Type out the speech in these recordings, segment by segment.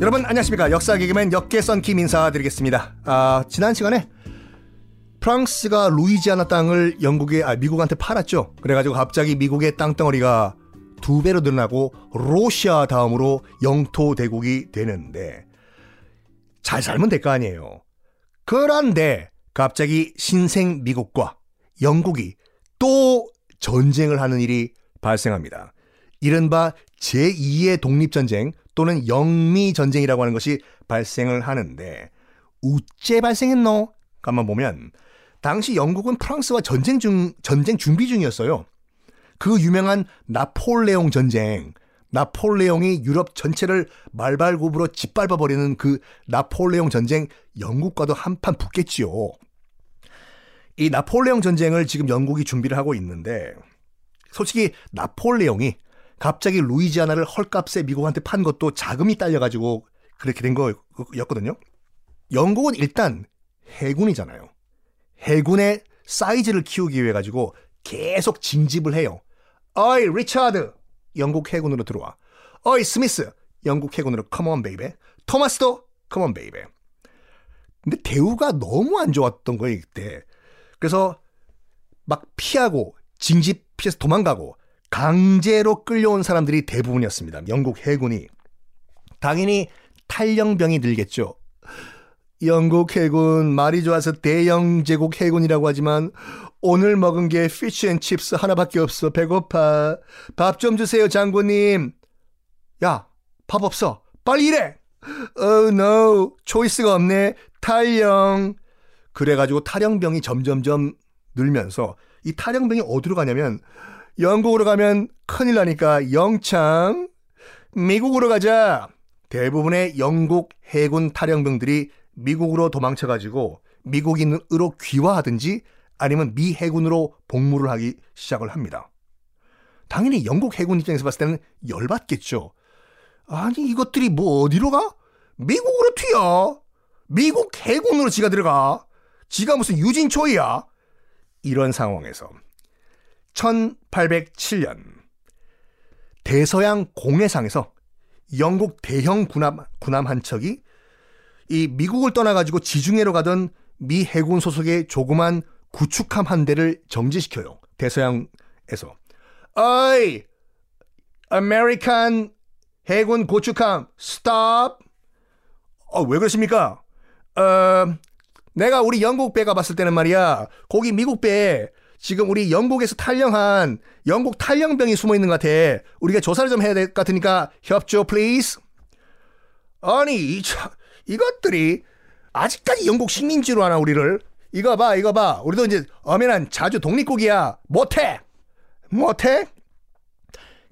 여러분 안녕하십니까 역사 개그맨 역계 썬킴 인사드리겠습니다. 아, 지난 시간에 프랑스가 루이지아나 땅을 영국에 아, 미국한테 팔았죠. 그래가지고 갑자기 미국의 땅덩어리가 두 배로 늘어나고 러시아 다음으로 영토 대국이 되는데 잘 살면 될 거 아니에요. 그런데 갑자기 신생 미국과 영국이 또 전쟁을 하는 일이 발생합니다. 이른바 제2의 독립전쟁 또는 영미전쟁이라고 하는 것이 발생을 하는데 우째 발생했노? 가만 보면 당시 영국은 프랑스와 전쟁 중 전쟁 준비 중이었어요. 그 유명한 나폴레옹 전쟁, 나폴레옹이 유럽 전체를 말발굽으로 짓밟아 버리는 그 나폴레옹 전쟁 영국과도 한판 붙겠지요. 이 나폴레옹 전쟁을 지금 영국이 준비를 하고 있는데 솔직히 나폴레옹이 갑자기 루이지아나를 헐값에 미국한테 판 것도 자금이 딸려가지고 그렇게 된 거였거든요. 영국은 일단 해군이잖아요. 해군의 사이즈를 키우기 위해 가지고 계속 징집을 해요. 어이 리차드 영국 해군으로 들어와. 어이 스미스 영국 해군으로 come on baby. 토마스도 come on baby. 근데 대우가 너무 안 좋았던 거예요 이때. 그래서 막 피하고 징집 피해서 도망가고 강제로 끌려온 사람들이 대부분이었습니다. 영국 해군이. 당연히 탈영병이 늘겠죠. 영국 해군 말이 좋아서 대영 제국 해군이라고 하지만 오늘 먹은 게 피쉬앤칩스 하나밖에 없어. 배고파. 밥 좀 주세요 장군님. 야 밥 없어. 빨리 일해. Oh no. 초이스가 없네. 탈영. 그래가지고 탈영병이 점점점 늘면서 이 탈영병이 어디로 가냐면 영국으로 가면 큰일 나니까 영창 미국으로 가자 대부분의 영국 해군 탈영병들이 미국으로 도망쳐가지고 미국인으로 귀화하든지 아니면 미 해군으로 복무를 하기 시작을 합니다. 당연히 영국 해군 입장에서 봤을 때는 열받겠죠. 아니 이것들이 뭐 어디로 가? 미국으로 튀어. 미국 해군으로 지가 들어가. 지가 무슨 유진초이야. 이런 상황에서 1807년 대서양 공해상에서 영국 대형 군함, 군함 한 척이 이 미국을 떠나가지고 지중해로 가던 미 해군 소속의 조그만 구축함 한 대를 정지시켜요. 대서양에서. 어이! American 해군 구축함 stop! 어, 왜 그러십니까? 어, 내가 우리 영국 배 가 봤을 때는 말이야. 거기 미국 배 지금 우리 영국에서 탈영한 영국 탈영병이 숨어 있는 것 같아. 우리가 조사를 좀 해야 될 것 같으니까 협조 please. 아니 이 차, 이것들이 아직까지 영국 식민지로 하나 우리를 이거 봐 이거 봐 우리도 이제 엄연한 자주 독립국이야 못해 못해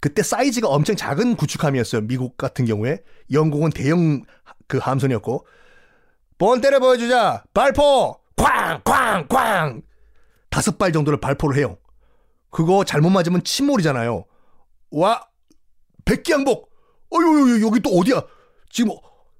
그때 사이즈가 엄청 작은 구축함이었어요 미국 같은 경우에 영국은 대형 그 함선이었고 본때를 보여주자 발포 쾅 쾅 쾅 다섯 발 정도를 발포를 해요 그거 잘못 맞으면 침몰이잖아요 와 백기양복 어유 여기 또 어디야 지금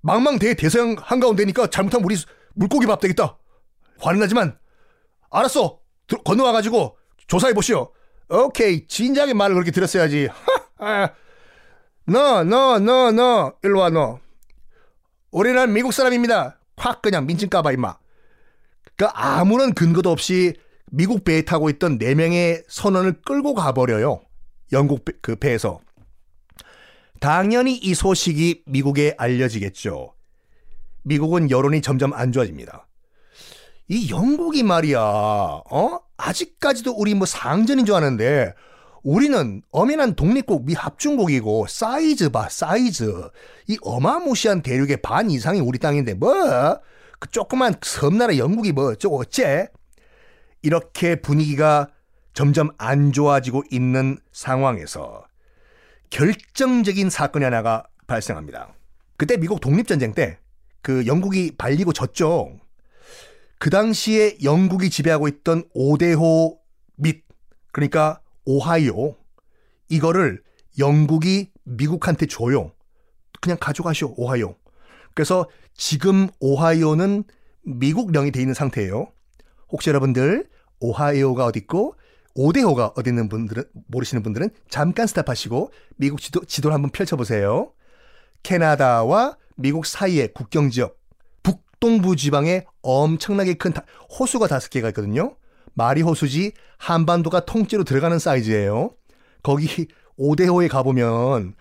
망망대해 대서양 한가운데니까 잘못하면 우리 물고기 밥 되겠다. 화는 나지만 알았어. 건너와가지고 조사해 보시오. 오케이 진작에 말을 그렇게 들었어야지. 너, 너, 너, 너, 일로 와, 너. 우리는 미국 사람입니다. 확 그냥 민증 까봐, 임마. 그러니까 아무런 근거도 없이 미국 배에 타고 있던 4명의 선원을 끌고 가버려요. 영국 배, 그 배에서. 당연히 이 소식이 미국에 알려지겠죠. 미국은 여론이 점점 안 좋아집니다. 이 영국이 말이야, 어? 아직까지도 우리 뭐 상전인 줄 아는데, 우리는 엄연한 독립국 미 합중국이고, 사이즈 봐, 사이즈. 이 어마무시한 대륙의 반 이상이 우리 땅인데, 뭐? 그 조그만 섬나라 영국이 뭐, 저 어째? 이렇게 분위기가 점점 안 좋아지고 있는 상황에서 결정적인 사건이 하나가 발생합니다. 그때 미국 독립전쟁 때 그 영국이 발리고 졌죠. 그 당시에 영국이 지배하고 있던 오대호 밑, 그러니까 오하이오, 이거를 영국이 미국한테 줘요. 그냥 가져가시오, 오하이오. 그래서 지금 오하이오는 미국 명이 돼 있는 상태예요. 혹시 여러분들 오하이오가 어디 있고 오대호가 어디 있는 분들은 모르시는 분들은 잠깐 스탑하시고 미국 지도, 지도를 한번 펼쳐보세요. 캐나다와 미국 사이의 국경 지역 북동부 지방에 엄청나게 큰 호수가 다섯 개가 있거든요. 마리 호수지 한반도가 통째로 들어가는 사이즈예요. 거기 오대호에 가보면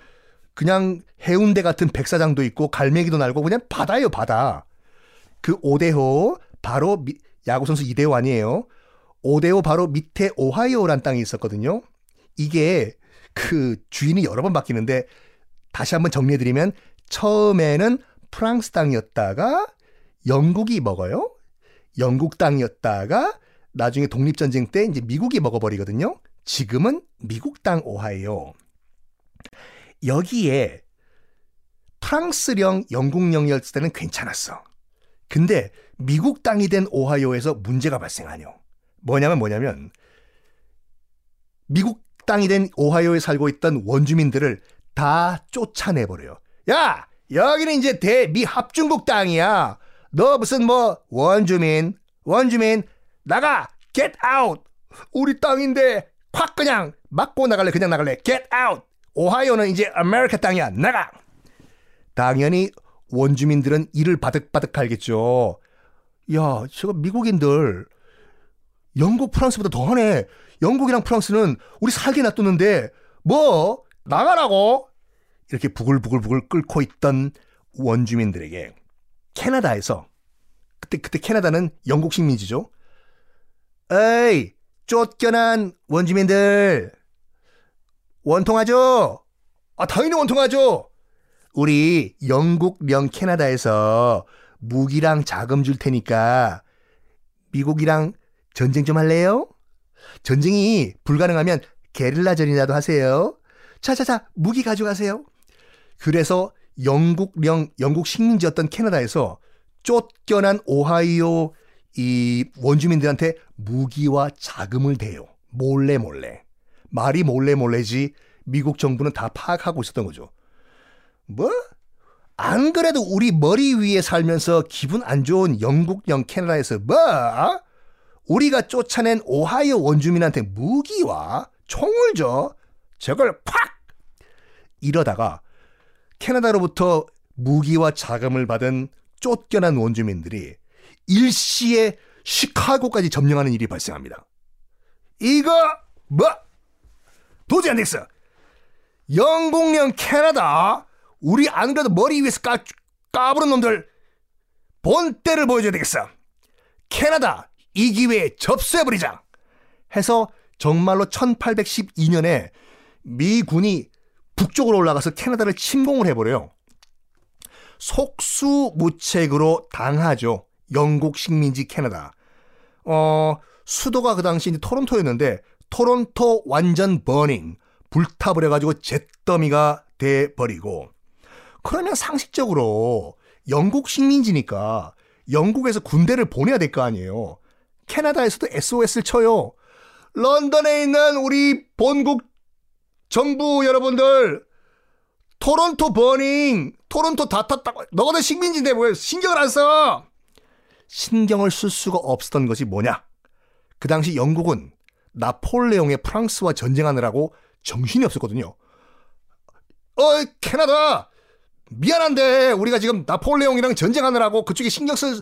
그냥 해운대 같은 백사장도 있고 갈매기도 날고 그냥 바다예요 바다. 그 오대호 바로 미, 야구 선수 이대호 아니에요. 오데오 바로 밑에 오하이오란 땅이 있었거든요. 이게 그 주인이 여러 번 바뀌는데 다시 한번 정리해드리면 처음에는 프랑스 땅이었다가 영국이 먹어요. 영국 땅이었다가 나중에 독립전쟁 때 이제 미국이 먹어버리거든요. 지금은 미국 땅 오하이오. 여기에 프랑스령 영국령이 었을 때는 괜찮았어. 근데 미국 땅이 된 오하이오에서 문제가 발생하죠. 뭐냐면 뭐냐면 미국 땅이 된 오하이오에 살고 있던 원주민들을 다 쫓아내버려요. 야! 여기는 이제 대미 합중국 땅이야. 너 무슨 뭐 원주민, 원주민 나가! get out! 우리 땅인데 확 그냥 맞고 나갈래 그냥 나갈래 get out! 오하이오는 이제 아메리카 땅이야 나가! 당연히 원주민들은 이를 바득바득 갈겠죠. 야, 저거 미국인들 영국, 프랑스보다 더하네. 영국이랑 프랑스는 우리 살게 놔두는데 뭐 나가라고 이렇게 부글부글부글 끓고 있던 원주민들에게 캐나다에서 그때 그때 캐나다는 영국 식민지죠. 에이 쫓겨난 원주민들 원통하죠? 아 당연히 원통하죠. 우리 영국령 캐나다에서 무기랑 자금 줄 테니까 미국이랑 전쟁 좀 할래요? 전쟁이 불가능하면 게릴라전이라도 하세요. 자자자 무기 가져가세요. 그래서 영국령 영국 식민지였던 캐나다에서 쫓겨난 오하이오 이 원주민들한테 무기와 자금을 대요. 몰래 몰래. 말이 몰래 몰래지 미국 정부는 다 파악하고 있었던 거죠. 뭐? 안 그래도 우리 머리 위에 살면서 기분 안 좋은 영국령 캐나다에서 뭐? 우리가 쫓아낸 오하이오 원주민한테 무기와 총을 줘. 저걸 팍! 이러다가 캐나다로부터 무기와 자금을 받은 쫓겨난 원주민들이 일시에 시카고까지 점령하는 일이 발생합니다. 이거 뭐 도저히 안 되겠어. 영국령 캐나다 우리 안 그래도 머리 위에서 까, 까부른 놈들 본때를 보여줘야 되겠어. 캐나다 이 기회에 접수해버리자 해서 정말로 1812년에 미군이 북쪽으로 올라가서 캐나다를 침공을 해버려요. 속수무책으로 당하죠. 영국 식민지 캐나다. 어, 수도가 그 당시 이제 토론토였는데 토론토 완전 버닝 불타버려 가지고 잿더미가 돼 버리고 그러면 상식적으로 영국 식민지니까 영국에서 군대를 보내야 될 거 아니에요. 캐나다에서도 SOS를 쳐요. 런던에 있는 우리 본국 정부 여러분들 토론토 버닝 토론토 다 탔다고 너희들 식민지인데 왜 신경을 안 써? 신경을 쓸 수가 없었던 것이 뭐냐? 그 당시 영국은 나폴레옹의 프랑스와 전쟁하느라고 정신이 없었거든요. 어이 캐나다 미안한데 우리가 지금 나폴레옹이랑 전쟁하느라고 그쪽에 신경 쓸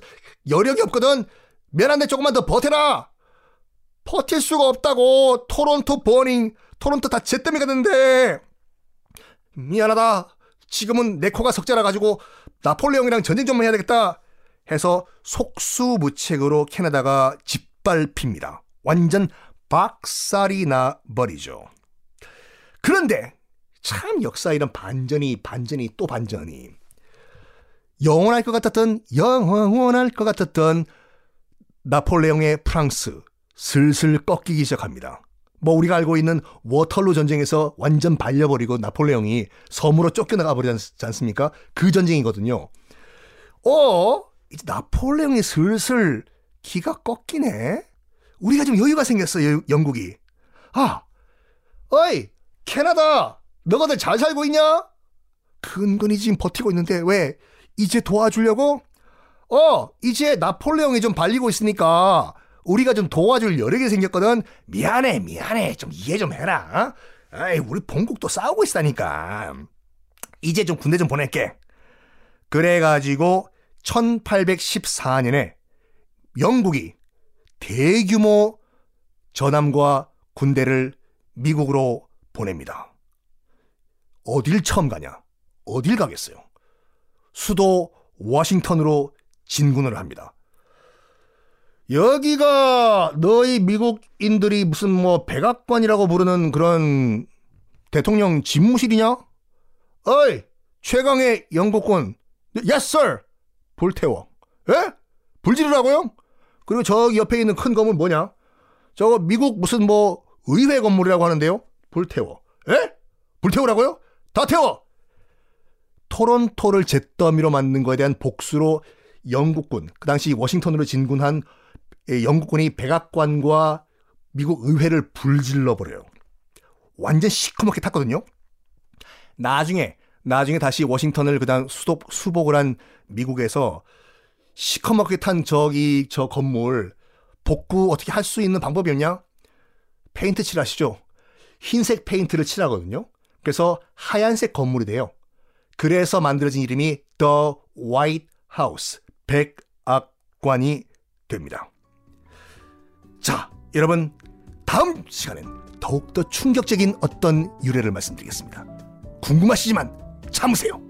여력이 없거든. 미안한데 조금만 더 버텨라. 버틸 수가 없다고. 토론토 버닝. 토론토 다 잿더미가 됐는데. 미안하다. 지금은 내 코가 석자라 가지고 나폴레옹이랑 전쟁 좀 해야 되겠다. 해서 속수무책으로 캐나다가 짓밟힙니다. 완전 박살이 나 버리죠. 그런데 참 역사 이런 반전이 반전이 또 반전이 영원할 것 같았던 영원할 것 같았던 나폴레옹의 프랑스 슬슬 꺾이기 시작합니다. 뭐 우리가 알고 있는 워털루 전쟁에서 완전 발려버리고 나폴레옹이 섬으로 쫓겨나가 버리지 않습니까? 그 전쟁이거든요. 어? 이제 나폴레옹이 슬슬 기가 꺾이네? 우리가 좀 여유가 생겼어, 요 영국이. 아, 어이, 캐나다! 너가들 잘 살고 있냐? 근근히 지금 버티고 있는데 왜? 이제 도와주려고? 어, 이제 나폴레옹이 좀 발리고 있으니까 우리가 좀 도와줄 여력이 생겼거든. 미안해, 미안해. 좀 이해 좀 해라. 어? 아이, 우리 본국도 싸우고 있다니까. 이제 좀 군대 좀 보낼게. 그래가지고 1814년에 영국이 대규모 전함과 군대를 미국으로 보냅니다. 어딜 처음 가냐? 어딜 가겠어요? 수도 워싱턴으로 진군을 합니다. 여기가 너희 미국인들이 무슨 뭐 백악관이라고 부르는 그런 대통령 집무실이냐? 어이, 최강의 영국군. Yes, sir. 불태워. 에? 불지르라고요? 그리고 저기 옆에 있는 큰 건물 뭐냐? 저거 미국 무슨 뭐 의회 건물이라고 하는데요? 불태워. 에? 불태우라고요? 다 태워! 토론토를 잿더미로 만든 거에 대한 복수로 영국군, 그 당시 워싱턴으로 진군한 영국군이 백악관과 미국 의회를 불질러 버려요. 완전 시커멓게 탔거든요. 나중에 나중에 다시 워싱턴을 그다음 수도 수복을 한 미국에서 시커멓게 탄 저기 저 건물 복구 어떻게 할 수 있는 방법이 없냐? 페인트 칠하시죠. 흰색 페인트를 칠하거든요. 그래서 하얀색 건물이 돼요. 그래서 만들어진 이름이 The White House, 백악관이 됩니다. 자, 여러분, 다음 시간엔 더욱더 충격적인 어떤 유래를 말씀드리겠습니다. 궁금하시지만 참으세요.